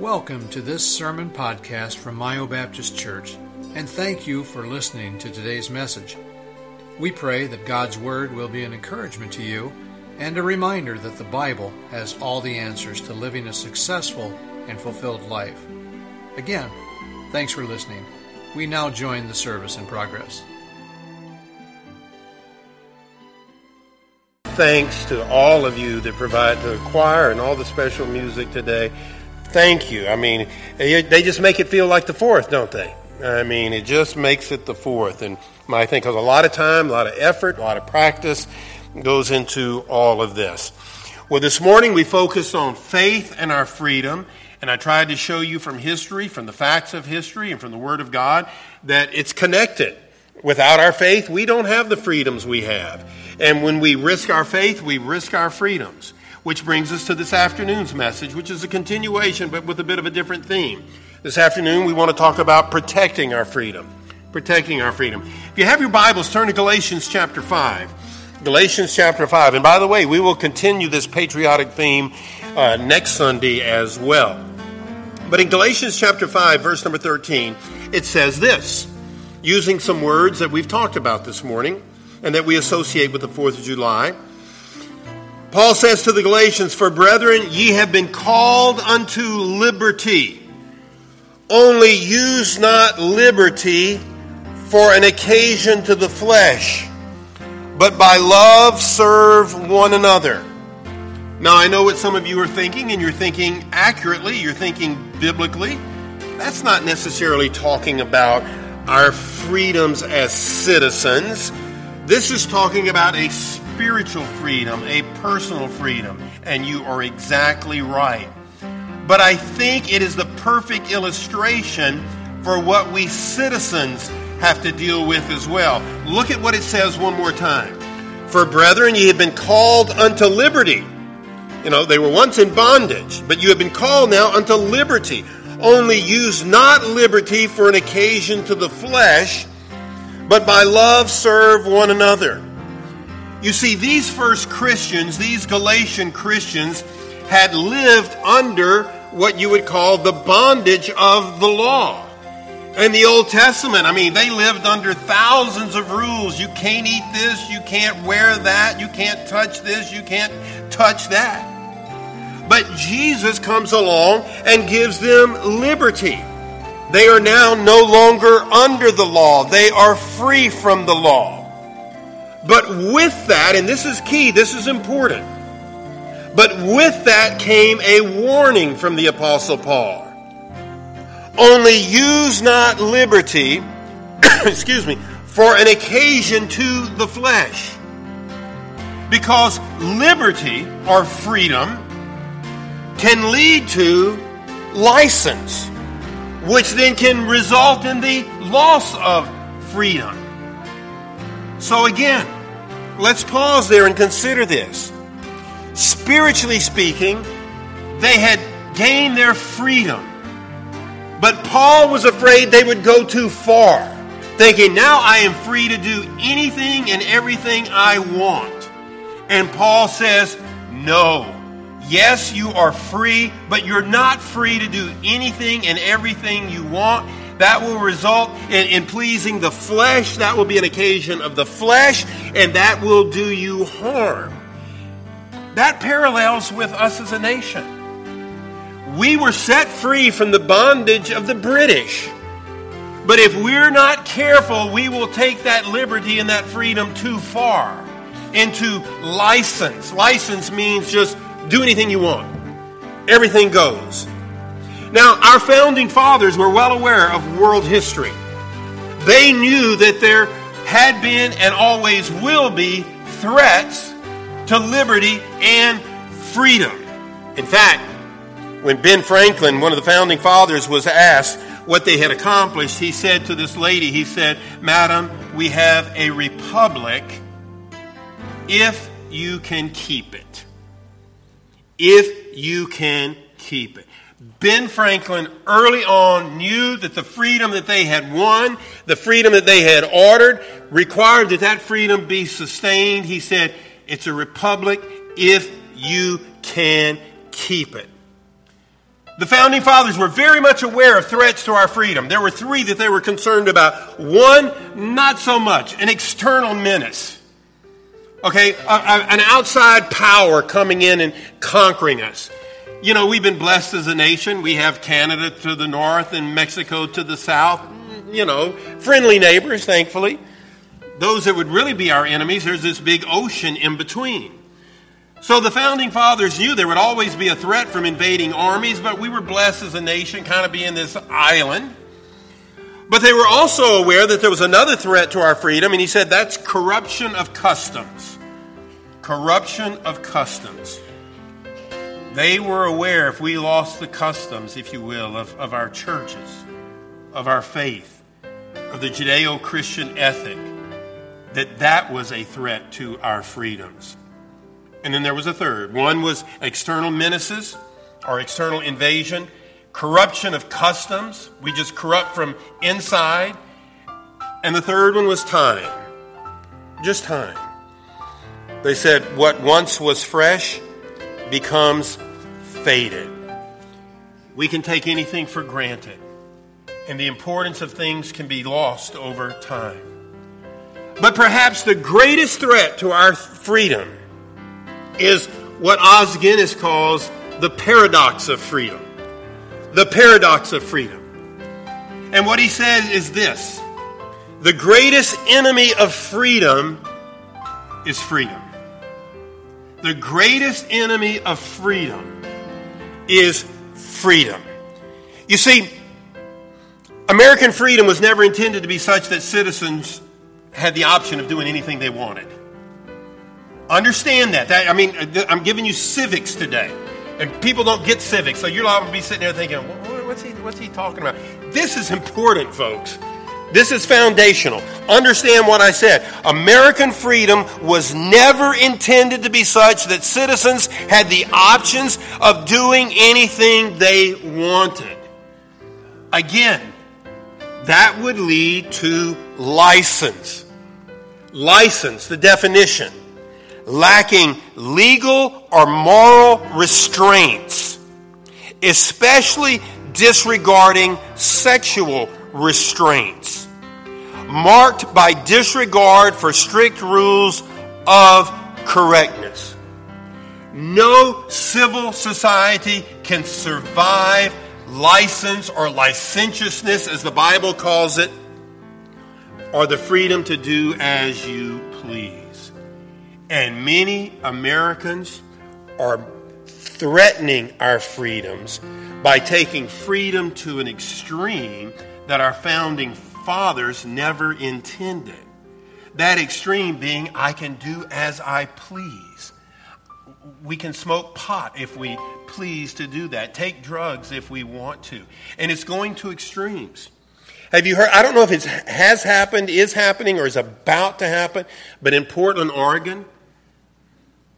Welcome to this sermon podcast from Mayo Baptist Church, and thank you for listening to today's message. We pray that God's Word will be an encouragement to you and a reminder that the Bible has all the answers to living a successful and fulfilled life. Again, thanks for listening. We now join the service in progress. Thanks to all of you that provide the choir and all the special music today. Thank you. I mean, eh, they just make it feel like the fourth, don't they? I mean, it just makes it the fourth. And I think a lot of time, a lot of effort, a lot of practice goes into all of this. Well, this morning we focused on faith and our freedom. And I tried to show you from history, from the facts of history, and from the Word of God, that it's connected. Without our faith, we don't have the freedoms we have. And when we risk our faith, we risk our freedoms. Which brings us to this afternoon's message, which is a continuation, but with a bit of a different theme. This afternoon, we want to talk about protecting our freedom. Protecting our freedom. If you have your Bibles, turn to Galatians chapter 5. Galatians chapter 5. And by the way, we will continue this patriotic theme uh, next Sunday as well. But in Galatians chapter 5, verse number 13, it says this, using some words that we've talked about this morning and that we associate with the 4th of July. Paul says to the Galatians, For brethren, ye have been called unto liberty. Only use not liberty for an occasion to the flesh, but by love serve one another. Now, I know what some of you are thinking, and you're thinking accurately, you're thinking biblically. That's not necessarily talking about our freedoms as citizens. This is talking about a spiritual freedom, a personal freedom, and you are exactly right. But I think it is the perfect illustration for what we citizens have to deal with as well. Look at what it says one more time. For brethren, ye have been called unto liberty. You know, they were once in bondage, but you have been called now unto liberty. Only use not liberty for an occasion to the flesh but by love serve one another. You see, these first Christians, these Galatian Christians, had lived under what you would call the bondage of the law. In the Old Testament, I mean, they lived under thousands of rules. You can't eat this, you can't wear that, you can't touch this, you can't touch that. But Jesus comes along and gives them liberty. They are now no longer under the law. They are free from the law. But with that, and this is key, this is important. But with that came a warning from the Apostle Paul. Only use not liberty, excuse me, for an occasion to the flesh. Because liberty or freedom can lead to license which then can result in the loss of freedom. So, again, let's pause there and consider this. Spiritually speaking, they had gained their freedom. But Paul was afraid they would go too far, thinking, now I am free to do anything and everything I want. And Paul says, no. Yes, you are free, but you're not free to do anything and everything you want. That will result in, in, pleasing the flesh. That will be an occasion of the flesh, and that will do you harm. That parallels with us as a nation. We were set free from the bondage of the British. But if we're not careful, we will take that liberty and that freedom too far into license. License means just do anything you want. Everything goes. Now, our founding fathers were well aware of world history. They knew that there had been and always will be threats to liberty and freedom. In fact, when Ben Franklin, one of the founding fathers, was asked what they had accomplished, he said to this lady, he said, Madam, we have a republic if you can keep it if you can keep it. Ben Franklin early on knew that the freedom that they had won, the freedom that they had ordered, required that that freedom be sustained. He said, It's a republic if you can keep it. The founding fathers were very much aware of threats to our freedom. There were three that they were concerned about. One, not so much an external menace. Okay, a, a, an outside power coming in and conquering us. You know, we've been blessed as a nation. We have Canada to the north and Mexico to the south. You know, friendly neighbors, thankfully. Those that would really be our enemies, there's this big ocean in between. So the founding fathers knew there would always be a threat from invading armies, but we were blessed as a nation, kind of being this island. But they were also aware that there was another threat to our freedom, and he said that's corruption of customs. Corruption of customs. They were aware if we lost the customs, if you will, of, of our churches, of our faith, of the Judeo Christian ethic, that that was a threat to our freedoms. And then there was a third. One was external menaces or external invasion, corruption of customs. We just corrupt from inside. And the third one was time. Just time. They said what once was fresh becomes faded. We can take anything for granted, and the importance of things can be lost over time. But perhaps the greatest threat to our freedom is what Os Guinness calls the paradox of freedom. The paradox of freedom. And what he says is this the greatest enemy of freedom is freedom. The greatest enemy of freedom is freedom. You see, American freedom was never intended to be such that citizens had the option of doing anything they wanted. Understand that. that. I mean, uh, I'm giving you civics today. And people don't get civics, so you're going to be sitting there thinking, what's he, what's he talking about? This is important, folks. This is foundational. Understand what I said. American freedom was never intended to be such that citizens had the options of doing anything they wanted. Again, that would lead to license. License, the definition lacking legal or moral restraints, especially disregarding sexual restraints, marked by disregard for strict rules of correctness. No civil society can survive license or licentiousness, as the Bible calls it, or the freedom to do as you please. And many Americans are threatening our freedoms by taking freedom to an extreme that our founding fathers never intended. That extreme being, I can do as I please. We can smoke pot if we please to do that, take drugs if we want to. And it's going to extremes. Have you heard? I don't know if it has happened, is happening, or is about to happen, but in Portland, Oregon,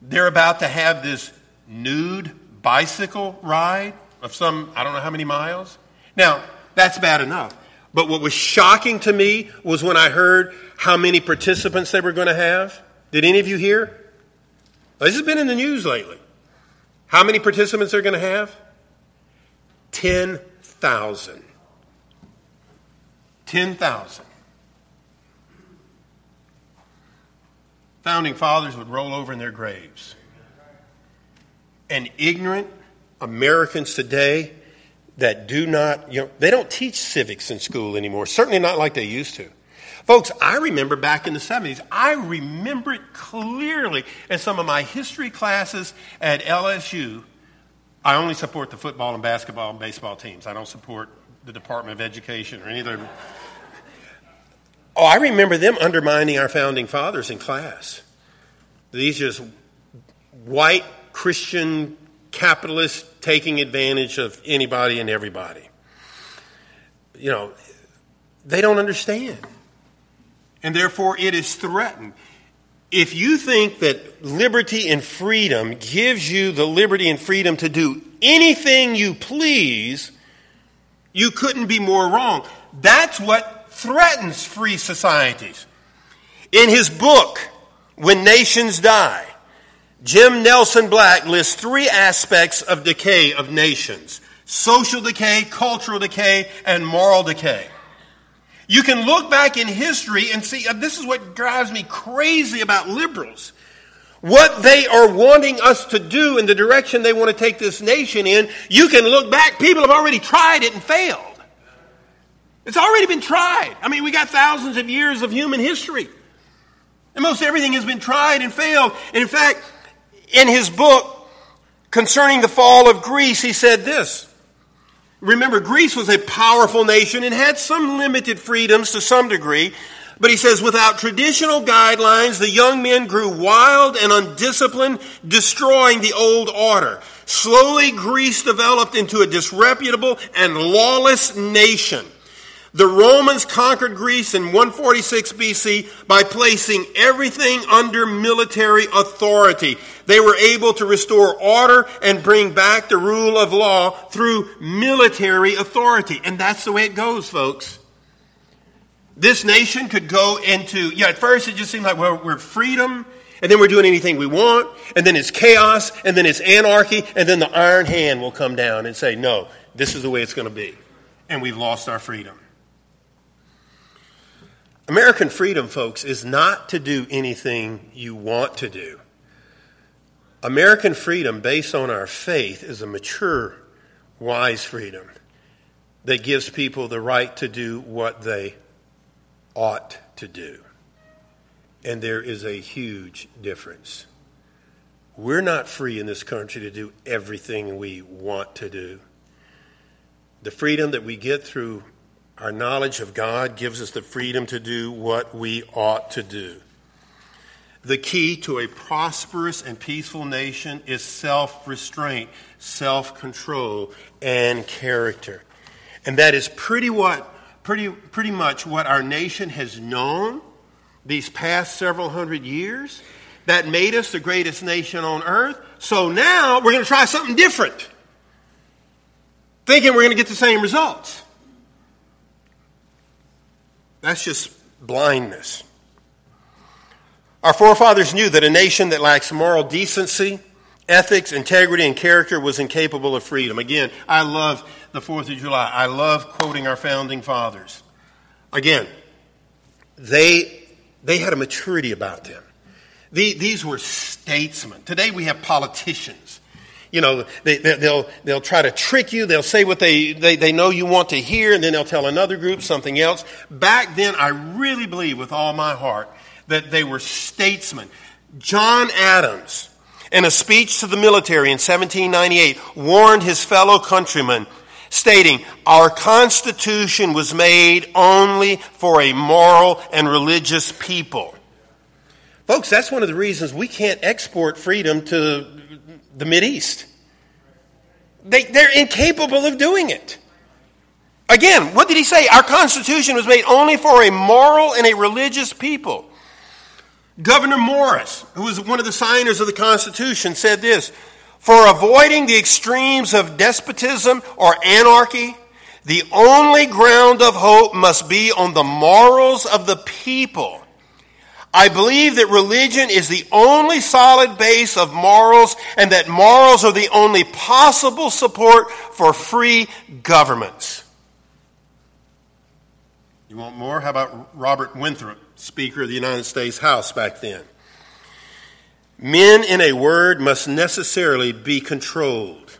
they're about to have this nude bicycle ride of some, I don't know how many miles. Now, that's bad enough. But what was shocking to me was when I heard how many participants they were going to have. Did any of you hear? This has been in the news lately. How many participants they're going to have? 10,000. 10,000. founding fathers would roll over in their graves. And ignorant Americans today that do not, you know, they don't teach civics in school anymore, certainly not like they used to. Folks, I remember back in the 70s, I remember it clearly in some of my history classes at LSU. I only support the football and basketball and baseball teams. I don't support the Department of Education or any other Oh, I remember them undermining our founding fathers in class. These just white Christian capitalists taking advantage of anybody and everybody. You know, they don't understand. And therefore, it is threatened. If you think that liberty and freedom gives you the liberty and freedom to do anything you please, you couldn't be more wrong. That's what threatens free societies. In his book, When Nations Die, Jim Nelson Black lists three aspects of decay of nations social decay, cultural decay, and moral decay. You can look back in history and see, uh, this is what drives me crazy about liberals. What they are wanting us to do in the direction they want to take this nation in, you can look back. People have already tried it and failed. It's already been tried. I mean, we got thousands of years of human history. And most everything has been tried and failed. And in fact, in his book concerning the fall of Greece, he said this. Remember, Greece was a powerful nation and had some limited freedoms to some degree. But he says, without traditional guidelines, the young men grew wild and undisciplined, destroying the old order. Slowly, Greece developed into a disreputable and lawless nation. The Romans conquered Greece in 146 BC by placing everything under military authority. They were able to restore order and bring back the rule of law through military authority. And that's the way it goes, folks. This nation could go into, yeah, at first it just seemed like, well, we're freedom, and then we're doing anything we want, and then it's chaos, and then it's anarchy, and then the iron hand will come down and say, no, this is the way it's going to be. And we've lost our freedom. American freedom, folks, is not to do anything you want to do. American freedom, based on our faith, is a mature, wise freedom that gives people the right to do what they ought to do. And there is a huge difference. We're not free in this country to do everything we want to do. The freedom that we get through our knowledge of God gives us the freedom to do what we ought to do. The key to a prosperous and peaceful nation is self restraint, self control, and character. And that is pretty, what, pretty, pretty much what our nation has known these past several hundred years. That made us the greatest nation on earth. So now we're going to try something different, thinking we're going to get the same results. That's just blindness. Our forefathers knew that a nation that lacks moral decency, ethics, integrity, and character was incapable of freedom. Again, I love the 4th of July. I love quoting our founding fathers. Again, they, they had a maturity about them. The, these were statesmen. Today we have politicians you know, they, will they'll, they'll try to trick you. They'll say what they, they, they know you want to hear, and then they'll tell another group something else. Back then, I really believe with all my heart that they were statesmen. John Adams, in a speech to the military in 1798, warned his fellow countrymen, stating, Our Constitution was made only for a moral and religious people. Folks, that's one of the reasons we can't export freedom to the East. They, they're incapable of doing it. Again, what did he say? Our Constitution was made only for a moral and a religious people. Gouverneur Morris, who was one of the signers of the Constitution, said this For avoiding the extremes of despotism or anarchy, the only ground of hope must be on the morals of the people I believe that religion is the only solid base of morals and that morals are the only possible support for free governments. You want more? How about Robert Winthrop, Speaker of the United States House back then? Men, in a word, must necessarily be controlled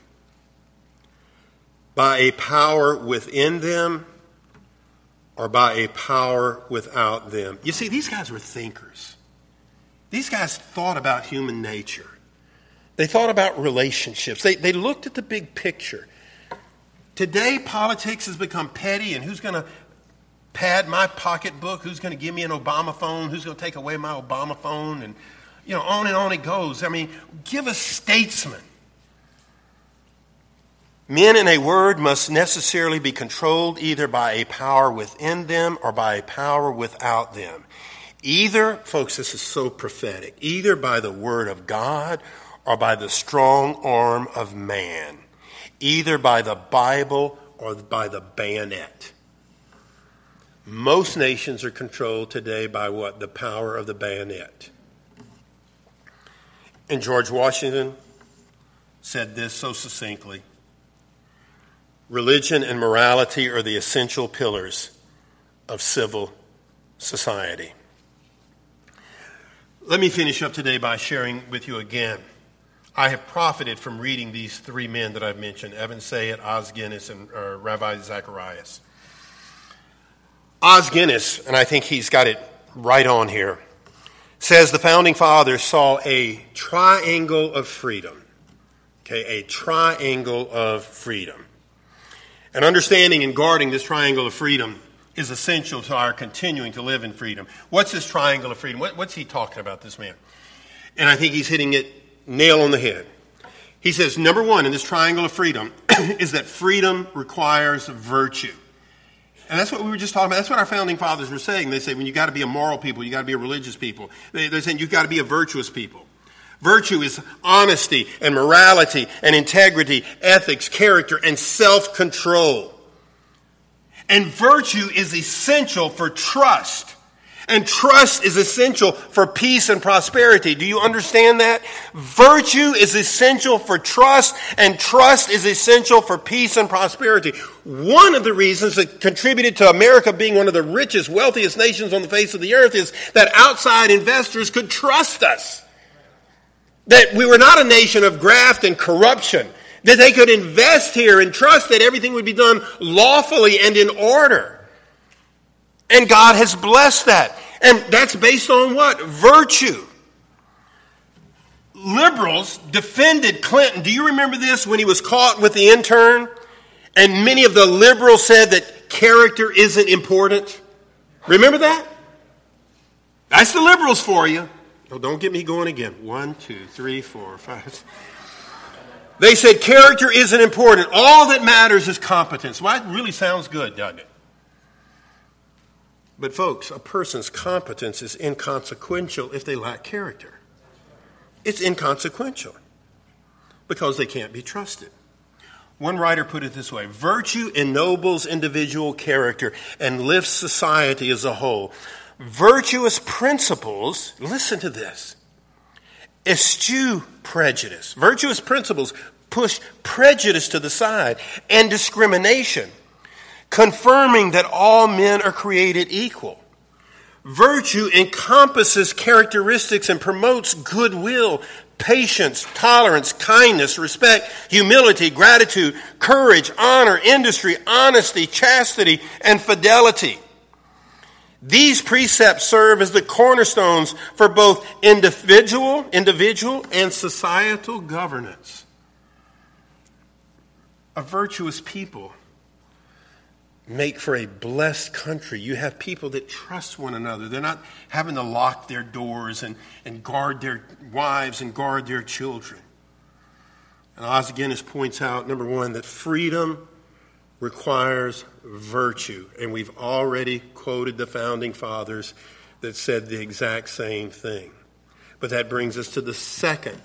by a power within them or by a power without them. You see, these guys were thinkers. These guys thought about human nature. They thought about relationships. They, they looked at the big picture. Today, politics has become petty, and who's going to pad my pocketbook? Who's going to give me an Obama phone? Who's going to take away my Obama phone? And, you know, on and on it goes. I mean, give us statesmen Men, in a word, must necessarily be controlled either by a power within them or by a power without them. Either, folks, this is so prophetic, either by the word of God or by the strong arm of man, either by the Bible or by the bayonet. Most nations are controlled today by what? The power of the bayonet. And George Washington said this so succinctly religion and morality are the essential pillars of civil society. Let me finish up today by sharing with you again. I have profited from reading these three men that I've mentioned Evan Sayet, Os Guinness, and uh, Ravi Zacharias. Os Guinness, and I think he's got it right on here, says the founding fathers saw a triangle of freedom. Okay, a triangle of freedom. And understanding and guarding this triangle of freedom is essential to our continuing to live in freedom. What's this triangle of freedom? What, what's he talking about, this man? And I think he's hitting it nail on the head. He says, number one in this triangle of freedom is that freedom requires virtue. And that's what we were just talking about. That's what our founding fathers were saying. They say, when you got to be a moral people, you got to be a religious people. They, are saying you've got to be a virtuous people. Virtue is honesty and morality and integrity, ethics, character, and self control. And virtue is essential for trust. And trust is essential for peace and prosperity. Do you understand that? Virtue is essential for trust, and trust is essential for peace and prosperity. One of the reasons that contributed to America being one of the richest, wealthiest nations on the face of the earth is that outside investors could trust us. That we were not a nation of graft and corruption. That they could invest here and trust that everything would be done lawfully and in order. And God has blessed that. And that's based on what? Virtue. Liberals defended Clinton. Do you remember this when he was caught with the intern? And many of the liberals said that character isn't important. Remember that? That's the liberals for you. Oh, don't get me going again. One, two, three, four, five. They said character isn't important. All that matters is competence. Well, that really sounds good, doesn't it? But, folks, a person's competence is inconsequential if they lack character. It's inconsequential because they can't be trusted. One writer put it this way Virtue ennobles individual character and lifts society as a whole. Virtuous principles, listen to this, eschew prejudice. Virtuous principles push prejudice to the side and discrimination confirming that all men are created equal. Virtue encompasses characteristics and promotes goodwill, patience, tolerance, kindness, respect, humility, gratitude, courage, honor, industry, honesty, chastity, and fidelity. These precepts serve as the cornerstones for both individual, individual and societal governance. A virtuous people make for a blessed country. You have people that trust one another. They're not having to lock their doors and, and guard their wives and guard their children. And Os Guinness points out, number one, that freedom requires virtue. And we've already quoted the founding fathers that said the exact same thing. But that brings us to the second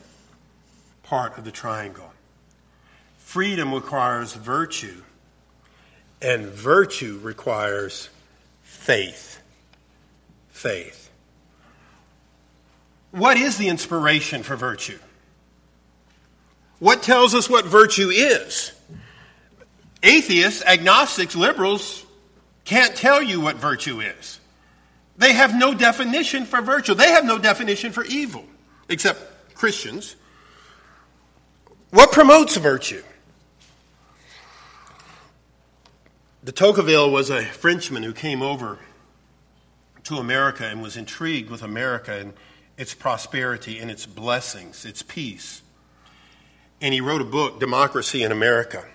part of the triangle. Freedom requires virtue and virtue requires faith. Faith. What is the inspiration for virtue? What tells us what virtue is? Atheists, agnostics, liberals can't tell you what virtue is. They have no definition for virtue. They have no definition for evil, except Christians. What promotes virtue? De Tocqueville was a Frenchman who came over to America and was intrigued with America and its prosperity and its blessings, its peace. And he wrote a book, Democracy in America.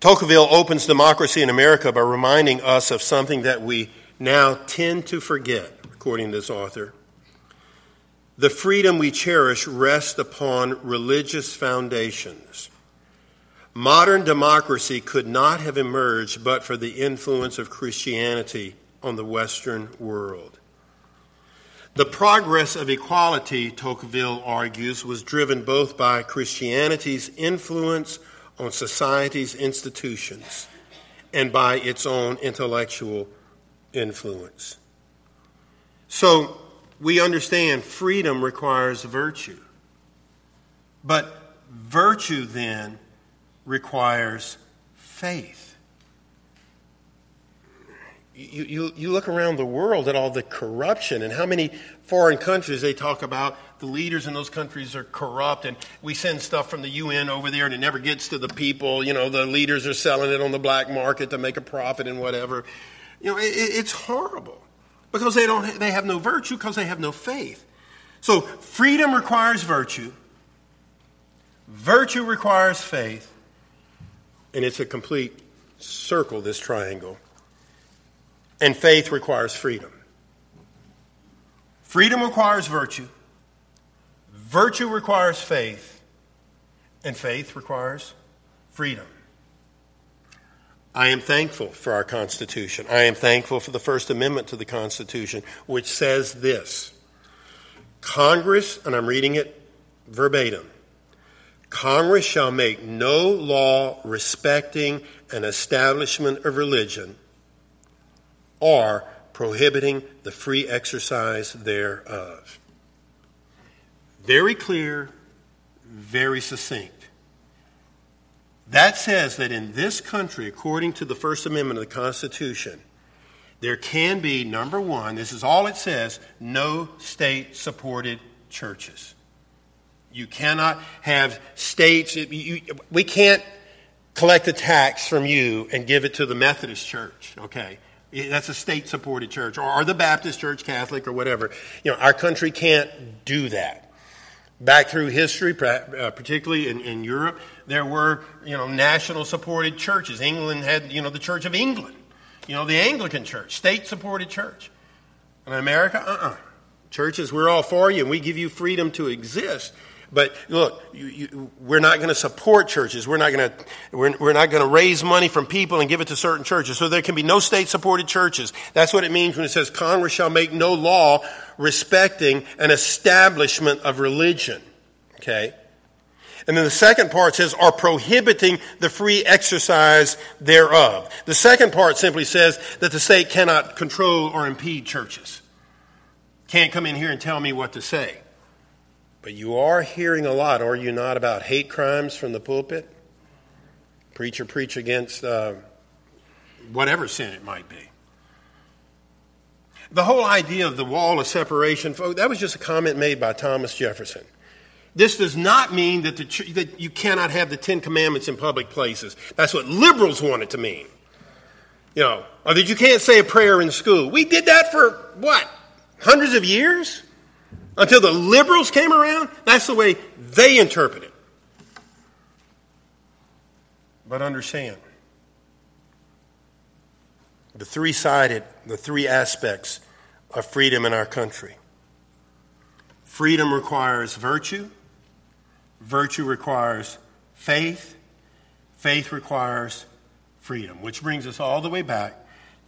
Tocqueville opens Democracy in America by reminding us of something that we now tend to forget, according to this author. The freedom we cherish rests upon religious foundations. Modern democracy could not have emerged but for the influence of Christianity on the Western world. The progress of equality, Tocqueville argues, was driven both by Christianity's influence on society's institutions and by its own intellectual influence. So we understand freedom requires virtue. But virtue then requires faith. You, you, you look around the world at all the corruption and how many foreign countries they talk about the leaders in those countries are corrupt and we send stuff from the UN over there and it never gets to the people. You know, the leaders are selling it on the black market to make a profit and whatever. You know, it, it's horrible because they, don't, they have no virtue because they have no faith. So freedom requires virtue, virtue requires faith, and it's a complete circle, this triangle. And faith requires freedom. Freedom requires virtue, virtue requires faith, and faith requires freedom. I am thankful for our Constitution. I am thankful for the First Amendment to the Constitution, which says this Congress, and I'm reading it verbatim Congress shall make no law respecting an establishment of religion or prohibiting the free exercise thereof. Very clear, very succinct. That says that in this country, according to the First Amendment of the Constitution, there can be, number one, this is all it says, no state supported churches. You cannot have states, you, we can't collect a tax from you and give it to the Methodist church, okay? That's a state supported church, or the Baptist church, Catholic, or whatever. You know, our country can't do that back through history, uh, particularly in, in Europe, there were, you know, national supported churches. England had, you know, the Church of England, you know, the Anglican Church, state supported church. In America, uh uh-uh. uh Churches, we're all for you and we give you freedom to exist. But look, you, you, we're not going to support churches. We're not going to we're, we're not going to raise money from people and give it to certain churches. So there can be no state-supported churches. That's what it means when it says Congress shall make no law respecting an establishment of religion. Okay? And then the second part says, are prohibiting the free exercise thereof. The second part simply says that the state cannot control or impede churches. Can't come in here and tell me what to say. But you are hearing a lot, are you not, about hate crimes from the pulpit? Preacher preach against uh, whatever sin it might be. The whole idea of the wall of separation, that was just a comment made by Thomas Jefferson. This does not mean that, the, that you cannot have the Ten Commandments in public places. That's what liberals want it to mean. You know, or that you can't say a prayer in school. We did that for what? Hundreds of years? Until the liberals came around? That's the way they interpret it. But understand the three sided, the three aspects of freedom in our country. Freedom requires virtue, virtue requires faith, faith requires freedom, which brings us all the way back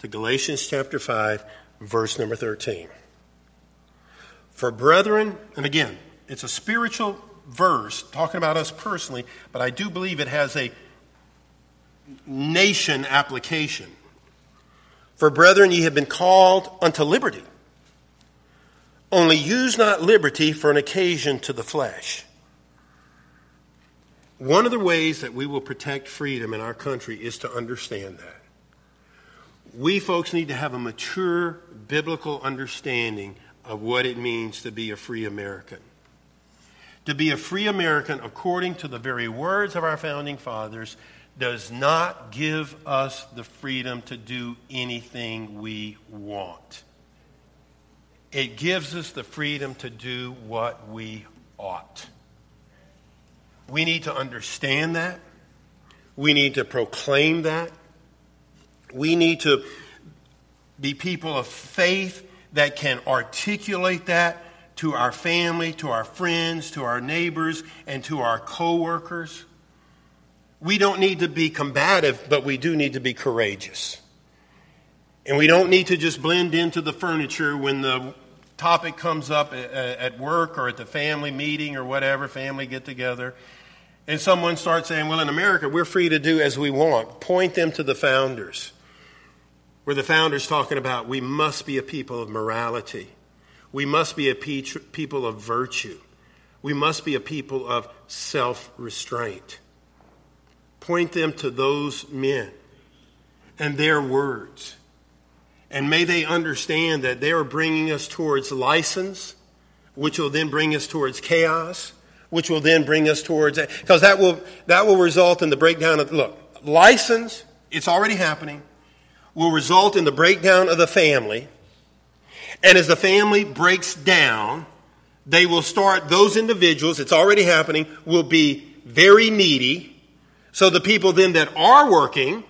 to Galatians chapter 5, verse number 13. For brethren, and again, it's a spiritual verse talking about us personally, but I do believe it has a nation application. For brethren, ye have been called unto liberty. Only use not liberty for an occasion to the flesh. One of the ways that we will protect freedom in our country is to understand that. We folks need to have a mature biblical understanding of what it means to be a free American. To be a free American, according to the very words of our founding fathers, does not give us the freedom to do anything we want. It gives us the freedom to do what we ought. We need to understand that. We need to proclaim that. We need to be people of faith that can articulate that to our family, to our friends, to our neighbors, and to our coworkers. We don't need to be combative, but we do need to be courageous. And we don't need to just blend into the furniture when the topic comes up at work or at the family meeting or whatever, family get together, and someone starts saying, Well, in America, we're free to do as we want. Point them to the founders, where the founders talking about we must be a people of morality, we must be a people of virtue, we must be a people of self restraint. Point them to those men and their words. And may they understand that they are bringing us towards license, which will then bring us towards chaos, which will then bring us towards because that will that will result in the breakdown of look license. It's already happening. Will result in the breakdown of the family, and as the family breaks down, they will start those individuals. It's already happening. Will be very needy. So the people then that are working,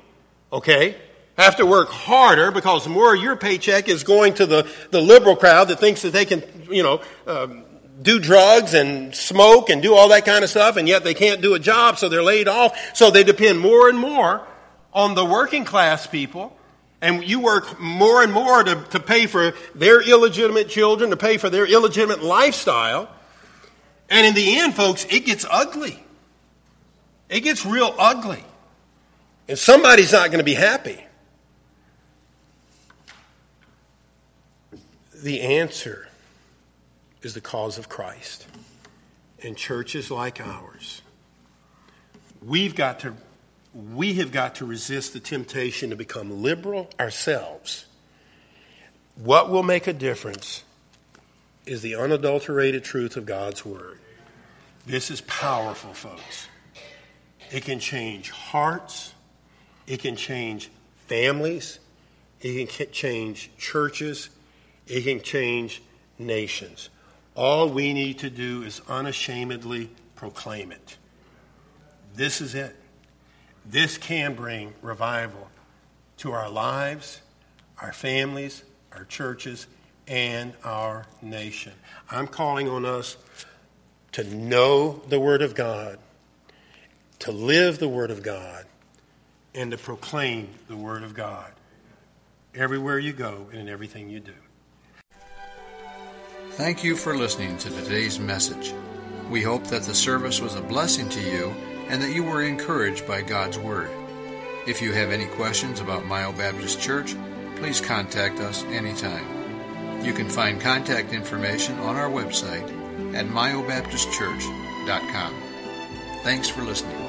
okay, have to work harder because more of your paycheck is going to the, the liberal crowd that thinks that they can, you know, um, do drugs and smoke and do all that kind of stuff, and yet they can't do a job, so they're laid off. So they depend more and more on the working class people. And you work more and more to, to pay for their illegitimate children, to pay for their illegitimate lifestyle. And in the end, folks, it gets ugly. It gets real ugly. And somebody's not going to be happy. The answer is the cause of Christ. And churches like ours, we've got to, we have got to resist the temptation to become liberal ourselves. What will make a difference is the unadulterated truth of God's Word. This is powerful, folks. It can change hearts, it can change families, it can change churches, it can change nations. All we need to do is unashamedly proclaim it. This is it. This can bring revival to our lives, our families, our churches, and our nation. I'm calling on us to know the Word of God, to live the Word of God, and to proclaim the Word of God everywhere you go and in everything you do. Thank you for listening to today's message. We hope that the service was a blessing to you and that you were encouraged by God's Word. If you have any questions about Myo Baptist Church, please contact us anytime. You can find contact information on our website at myobaptistchurch.com. Thanks for listening.